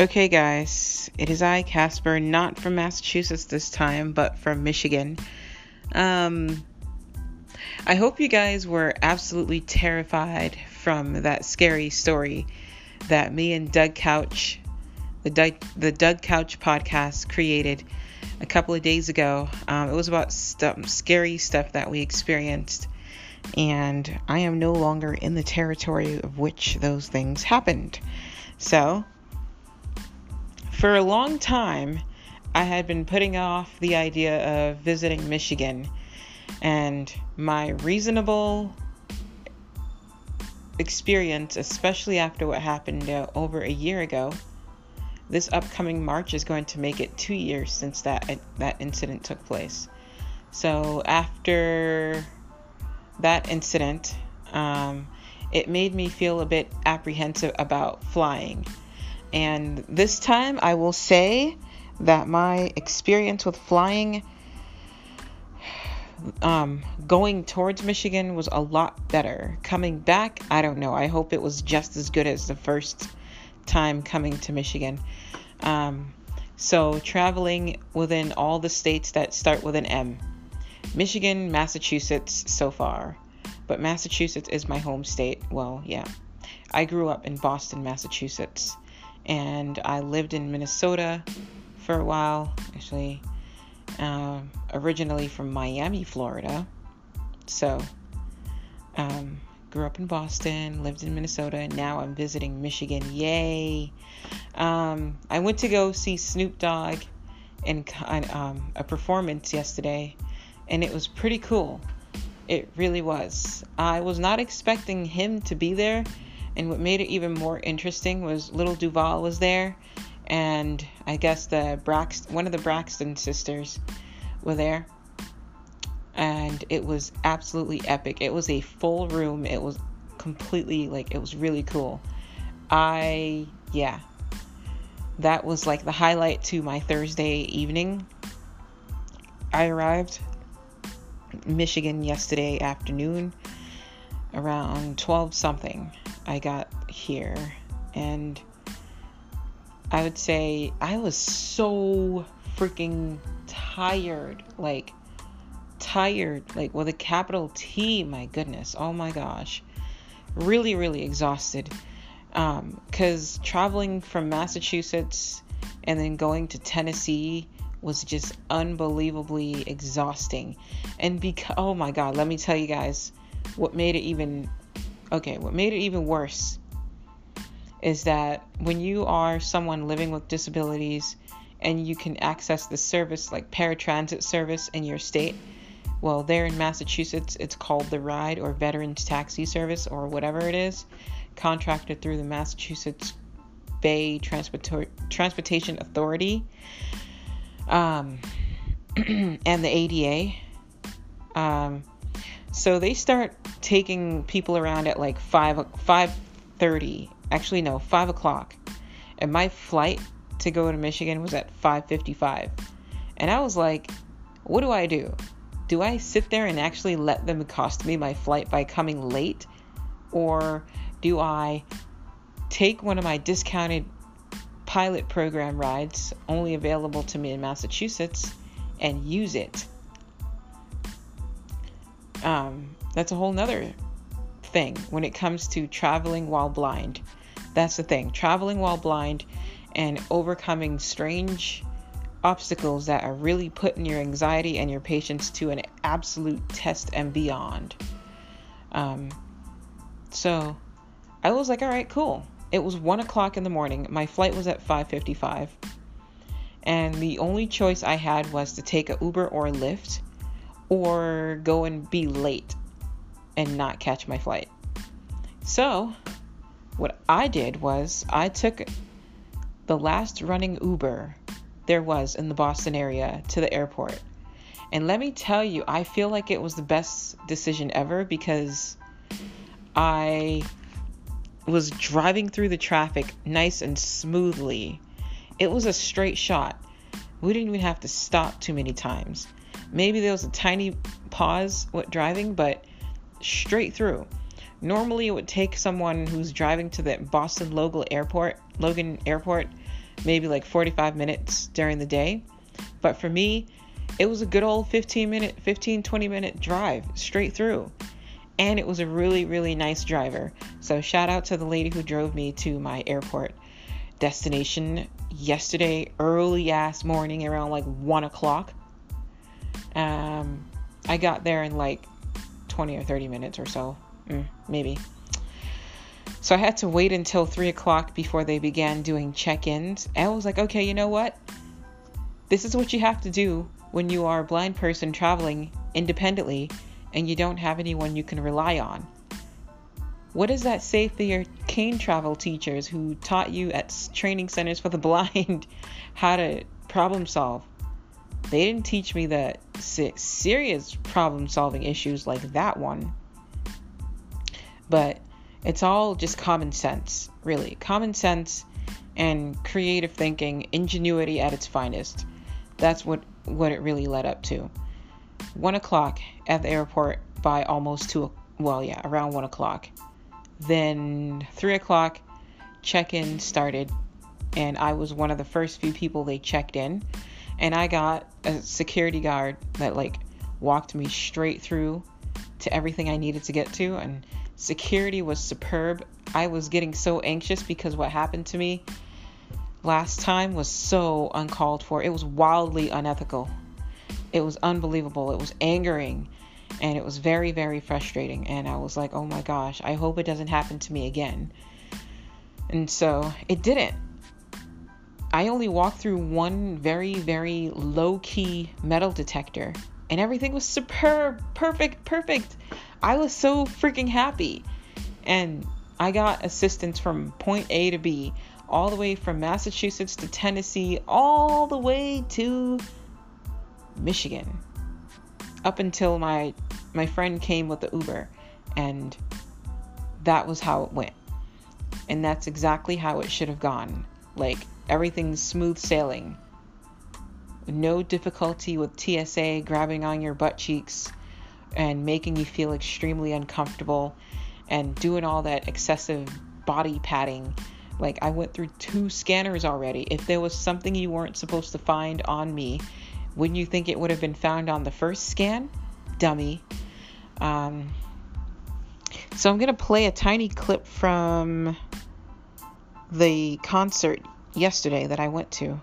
Okay, guys, it is I, Casper, not from Massachusetts this time, but from Michigan. Um, I hope you guys were absolutely terrified from that scary story that me and Doug Couch, the Doug, the Doug Couch podcast, created a couple of days ago. Um, it was about stuff, scary stuff that we experienced, and I am no longer in the territory of which those things happened. So, for a long time, I had been putting off the idea of visiting Michigan, and my reasonable experience, especially after what happened uh, over a year ago, this upcoming March is going to make it two years since that that incident took place. So after that incident, um, it made me feel a bit apprehensive about flying. And this time, I will say that my experience with flying um, going towards Michigan was a lot better. Coming back, I don't know. I hope it was just as good as the first time coming to Michigan. Um, so, traveling within all the states that start with an M Michigan, Massachusetts so far. But Massachusetts is my home state. Well, yeah. I grew up in Boston, Massachusetts and I lived in Minnesota for a while. Actually, um, originally from Miami, Florida. So, um, grew up in Boston, lived in Minnesota, and now I'm visiting Michigan. Yay! Um, I went to go see Snoop Dogg in um, a performance yesterday, and it was pretty cool. It really was. I was not expecting him to be there and what made it even more interesting was Lil Duval was there, and I guess the Braxton, one of the Braxton sisters, were there, and it was absolutely epic. It was a full room. It was completely like it was really cool. I yeah, that was like the highlight to my Thursday evening. I arrived Michigan yesterday afternoon around 12 something I got here. And I would say I was so freaking tired. Like, tired. Like, with a capital T, my goodness. Oh my gosh. Really, really exhausted. Um because um, traveling from Massachusetts and then going to Tennessee was just unbelievably exhausting. And because, oh my God, let me tell you guys what made it even okay, what made it even worse is that when you are someone living with disabilities and you can access the service like paratransit service in your state, well, there in Massachusetts, it's called the RIDE or Veterans Taxi Service or whatever it is, contracted through the Massachusetts Bay Transport- Transportation Authority um, and the ADA. Um, so they start taking people around at like five five thirty. Actually, no, five o'clock. And my flight to go to Michigan was at five fifty five. And I was like, what do I do? Do I sit there and actually let them cost me my flight by coming late? Or do I take one of my discounted pilot program rides, only available to me in Massachusetts, and use it? Um, that's a whole nother thing when it comes to traveling while blind. That's the thing. Traveling while blind and overcoming strange obstacles that are really putting your anxiety and your patience to an absolute test and beyond. Um, so I was like, all right, cool. It was one o'clock in the morning. My flight was at 5:55, and the only choice I had was to take a Uber or a Lyft or go and be late and not catch my flight. So, what I did was I took the last running Uber there was in the Boston area to the airport. And let me tell you, I feel like it was the best decision ever because I was driving through the traffic nice and smoothly. It was a straight shot. We didn't even have to stop too many times. Maybe there was a tiny pause with driving, but straight through. Normally, it would take someone who's driving to the Boston Logan Airport, Logan Airport, maybe like 45 minutes during the day. But for me, it was a good old 15 minute, 15, 20 minute drive straight through. And it was a really, really nice driver. So shout out to the lady who drove me to my airport destination yesterday, early ass morning, around like 1 o'clock. Um, I got there in like 20 or 30 minutes or so, mm, maybe. So I had to wait until 3 o'clock before they began doing check ins. And I was like, okay, you know what? This is what you have to do when you are a blind person traveling independently and you don't have anyone you can rely on. What does that say for your cane travel teachers who taught you at training centers for the blind how to problem solve? They didn't teach me that serious problem solving issues like that one. But it's all just common sense, really. Common sense and creative thinking, ingenuity at its finest. That's what, what it really led up to. One o'clock at the airport by almost two, well, yeah, around one o'clock. Then three o'clock, check in started, and I was one of the first few people they checked in. And I got a security guard that, like, walked me straight through to everything I needed to get to. And Security was superb. I was getting so anxious because what happened to me last time was so uncalled for. It was wildly unethical. It was unbelievable. It was angering and it was very, very frustrating. And I was like, oh my gosh, I hope it doesn't happen to me again. And so it didn't. I only walked through one very, very low key metal detector and everything was superb, perfect, perfect. I was so freaking happy. And I got assistance from point A to B, all the way from Massachusetts to Tennessee, all the way to Michigan. Up until my my friend came with the Uber and that was how it went. And that's exactly how it should have gone. Like everything's smooth sailing. No difficulty with TSA grabbing on your butt cheeks and making you feel extremely uncomfortable and doing all that excessive body padding. Like, I went through two scanners already. If there was something you weren't supposed to find on me, wouldn't you think it would have been found on the first scan? Dummy. Um, so, I'm going to play a tiny clip from the concert yesterday that I went to.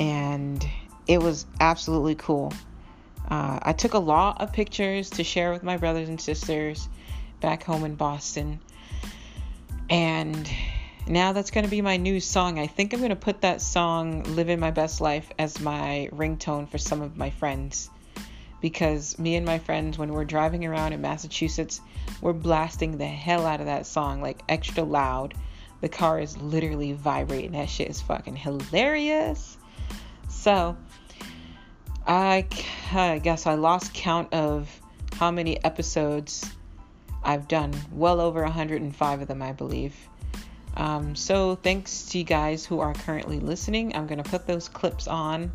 And it was absolutely cool. Uh, I took a lot of pictures to share with my brothers and sisters back home in Boston. And now that's going to be my new song. I think I'm going to put that song, Living My Best Life, as my ringtone for some of my friends. Because me and my friends, when we're driving around in Massachusetts, we're blasting the hell out of that song, like extra loud. The car is literally vibrating. That shit is fucking hilarious. So, I, I guess I lost count of how many episodes I've done. Well over 105 of them, I believe. Um, so thanks to you guys who are currently listening. I'm gonna put those clips on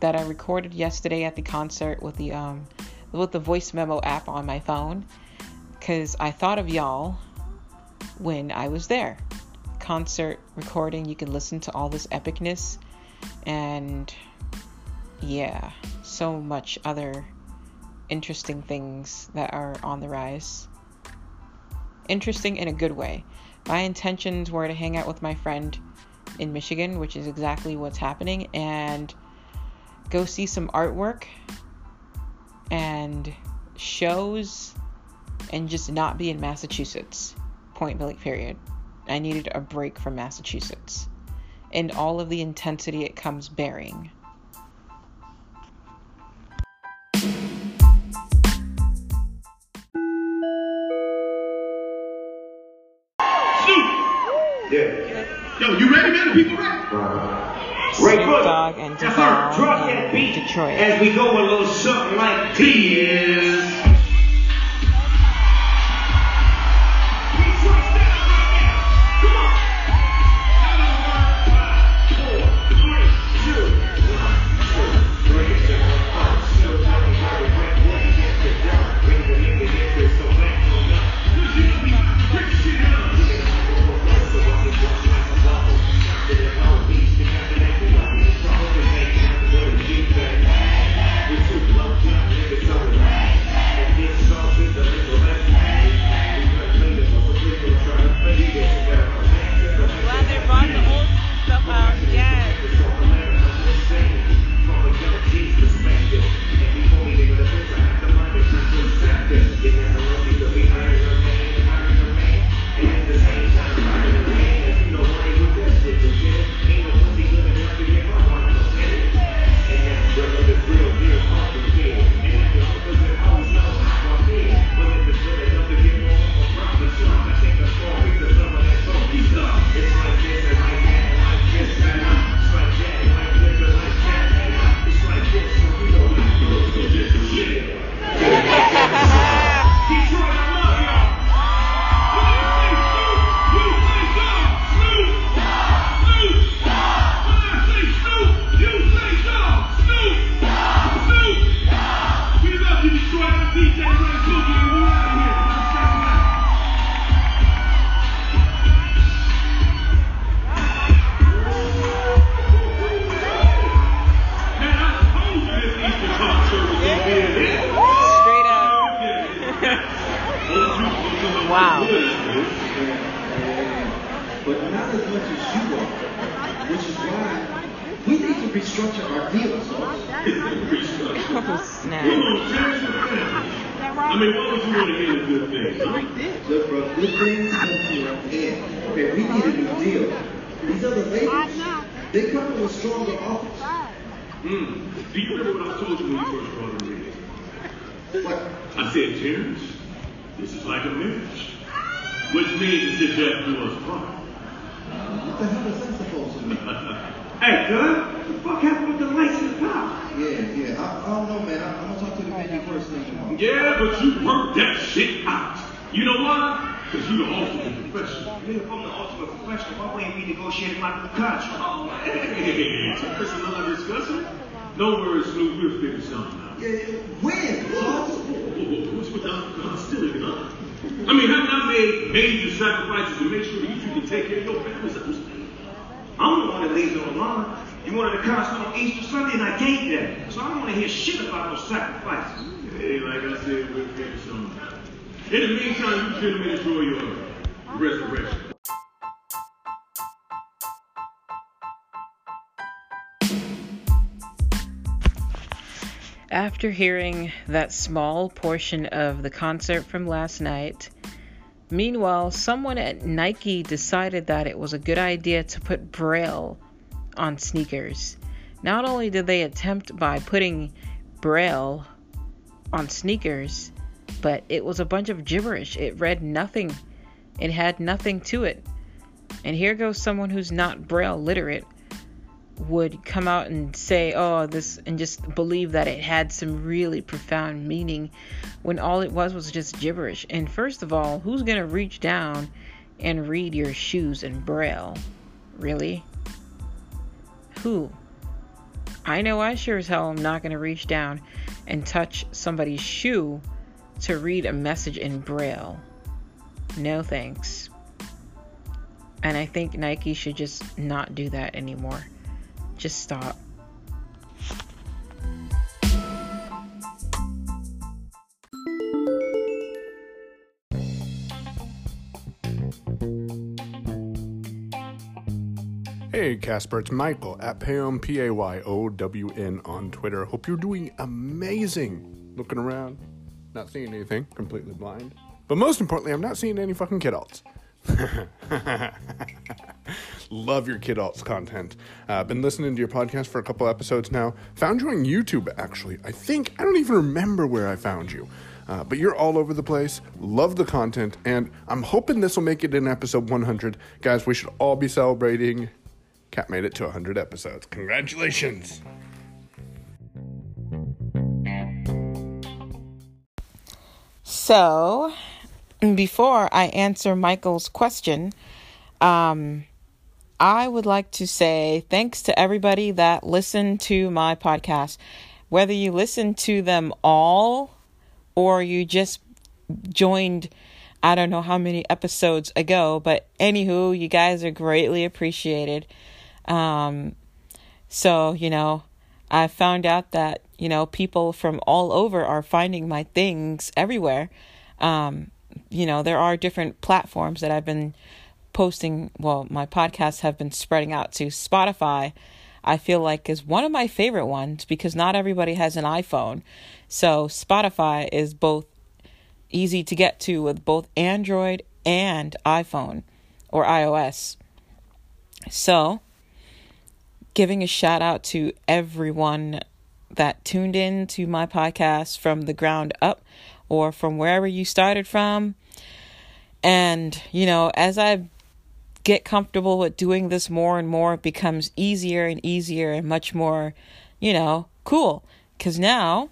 that I recorded yesterday at the concert with the um, with the voice memo app on my phone, because I thought of y'all when I was there. Concert recording, you can listen to all this epicness and yeah, so much other interesting things that are on the rise. Interesting in a good way. My intentions were to hang out with my friend in Michigan, which is exactly what's happening, and go see some artwork and shows and just not be in Massachusetts. Point blank, period. I needed a break from Massachusetts and all of the intensity it comes bearing. Yeah. Yo, you ready, man? People ready? Ray Dog and yes, sir. Drop that beat Detroit. As we go a little something like this. Things come from your. Okay, we need a new deal. These other ladies, they come with stronger offers. Hmm. Do you remember what I told you when you first brought her in? What? I said, Terrence, this is like a marriage. Which means that death do us part. What the hell is that supposed to mean? hey, cuz, what the fuck happened with the lights in the car? Yeah, yeah. I, I don't know, man. I, am gonna talk to the menu first thing tomorrow. Yeah, but you worked that shit out. You know why? Because you're the ultimate professional. Yeah, I'm the ultimate professional. Why wouldn't we negotiate my contract? Oh, hey, Chris, another discussion? No worries, Snoop. We'll figure something out. Yeah, when? What's with the hostility, huh? I mean, haven't I made major sacrifices to make sure that you can take care of your family? I'm the one that lays on the line. You wanted a concert on Easter Sunday, and I gave that. So I don't want to hear shit about those sacrifices. Hey, like I said, we'll figure something out. In the meantime, you gentlemen enjoy your resurrection. After hearing that small portion of the concert from last night, meanwhile, someone at Nike decided that it was a good idea to put Braille on sneakers. Not only did they attempt by putting Braille on sneakers, but it was a bunch of gibberish. It read nothing, it had nothing to it. And here goes someone who's not Braille literate would come out and say, oh, this, and just believe that it had some really profound meaning when all it was was just gibberish. And first of all, who's going to reach down and read your shoes in Braille? Really? Who? I know I sure as hell am not going to reach down and touch somebody's shoe to read a message in Braille. No thanks. And I think Nike should just not do that anymore. Just stop. Hey Casper, it's Michael at Payown P A Y O W N on Twitter. Hope you're doing amazing. Looking around, not seeing anything, completely blind. But most importantly, I'm not seeing any fucking kidults. Love your Kid Alts content. Uh, been listening to your podcast for a couple episodes now. Found you on YouTube, actually. I think, I don't even remember where I found you. Uh, but you're all over the place. Love the content. And I'm hoping this will make it in episode 100. Guys, we should all be celebrating. Cat made it to 100 episodes. Congratulations. So, before I answer Michael's question, um, I would like to say thanks to everybody that listened to my podcast. Whether you listened to them all or you just joined, I don't know how many episodes ago, but anywho, you guys are greatly appreciated. Um, so, you know, I found out that, you know, people from all over are finding my things everywhere. Um, you know, there are different platforms that I've been posting, well, my podcasts have been spreading out to Spotify. I feel like is one of my favorite ones because not everybody has an iPhone. So Spotify is both easy to get to with both Android and iPhone or iOS. So, giving a shout out to everyone that tuned in to my podcast from the ground up or from wherever you started from. And, you know, as I've get comfortable with doing this more and more, it becomes easier and easier and much more, you know, cool. Because now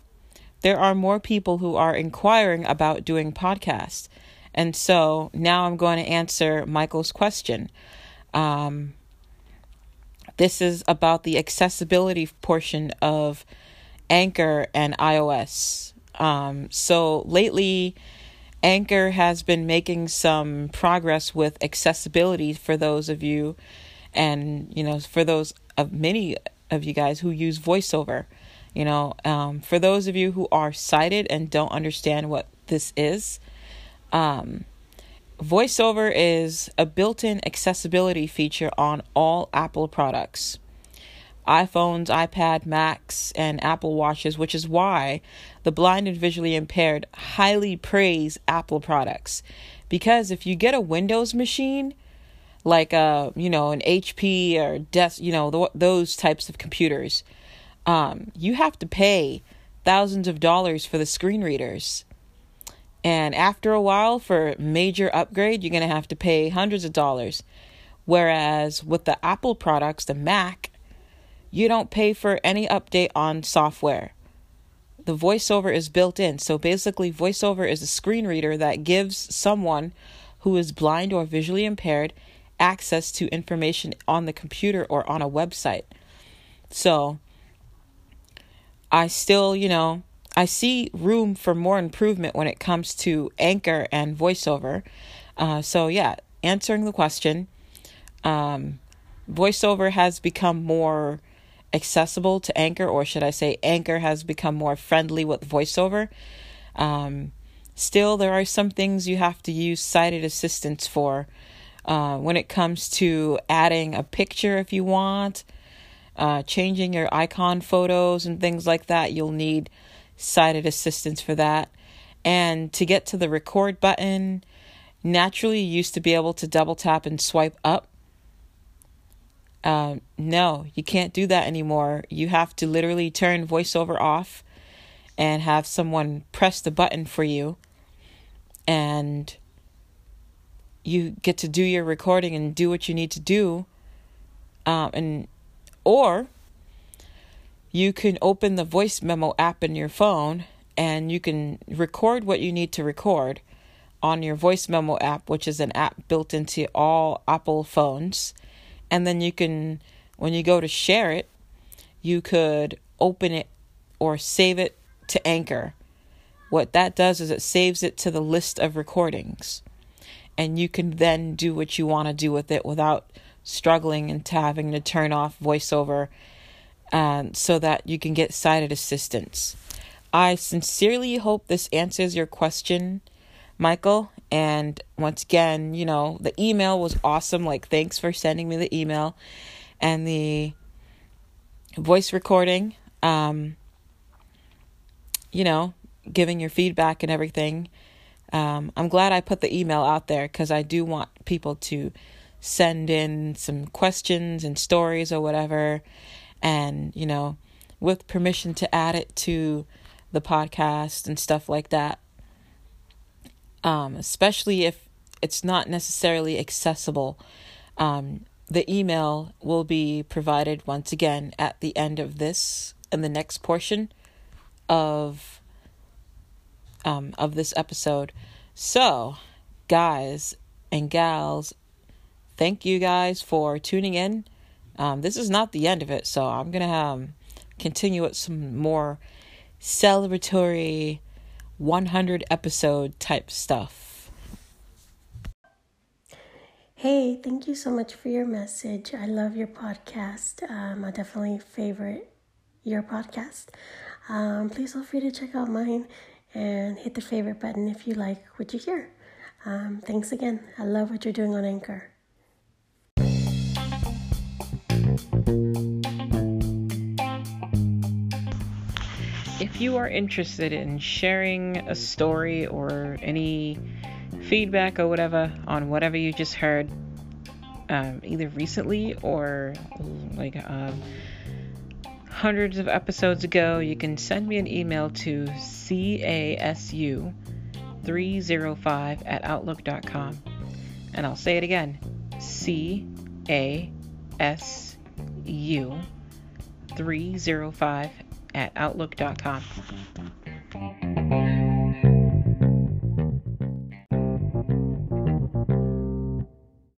there are more people who are inquiring about doing podcasts. And so now I'm going to answer Michael's question. Um, this is about the accessibility portion of Anchor and iOS. Um, so lately, Anchor has been making some progress with accessibility for those of you, and you know, for those of many of you guys who use VoiceOver. You know, um, for those of you who are sighted and don't understand what this is, um, VoiceOver is a built in accessibility feature on all Apple products iPhones, iPad, Macs, and Apple Watches, which is why the blind and visually impaired highly praise Apple products. Because if you get a Windows machine, like a you know an HP or desk, you know th- those types of computers, um, you have to pay thousands of dollars for the screen readers. And after a while, for major upgrade, you're going to have to pay hundreds of dollars. Whereas with the Apple products, the Mac, you don't pay for any update on software. The voiceover is built in. So basically, voiceover is a screen reader that gives someone who is blind or visually impaired access to information on the computer or on a website. So I still, you know, I see room for more improvement when it comes to anchor and voiceover. Uh, so, yeah, answering the question, um, voiceover has become more accessible to Anchor, or should I say, Anchor has become more friendly with voiceover. Um, still, there are some things you have to use sighted assistance for. Uh, when it comes to adding a picture, if you want, uh, changing your icon photos and things like that, you'll need sighted assistance for that. And to get to the record button, naturally you used to be able to double tap and swipe up. Uh, no, you can't do that anymore. You have to literally turn voiceover off and have someone press the button for you. And you get to do your recording and do what you need to do. Um, and or you can open the voice memo app in your phone and you can record what you need to record on your voice memo app, which is an app built into all Apple phones. And then you can, when you go to share it, you could open it or save it to Anchor. What that does is it saves it to the list of recordings. And you can then do what you want to do with it without struggling and having to turn off voiceover um, so that you can get sighted assistance. I sincerely hope this answers your question, Michael. And once again, you know, the email was awesome. Like, thanks for sending me the email and the voice recording. Um, you know, giving your feedback and everything. Um, I'm glad I put the email out there because I do want people to send in some questions and stories or whatever and you know with permission to add it to the podcast and stuff like that um, especially if it's not necessarily accessible um, the email will be provided once again at the end of this and the next portion of um, of this episode. So guys and gals thank you guys for tuning in um, this is not the end of it, so I'm gonna um, continue with some more celebratory 100 episode type stuff. Hey, thank you so much for your message. I love your podcast. Um, I definitely favorite your podcast. Um, please feel free to check out mine and hit the favorite button if you like what you hear. Um, thanks again. I love what you're doing on Anchor. If you are interested in sharing a story or any feedback or whatever on whatever you just heard, um, either recently or like uh, hundreds of episodes ago, you can send me an email to casu305 at outlook.com. And I'll say it again C A S U 305 at outlook.com.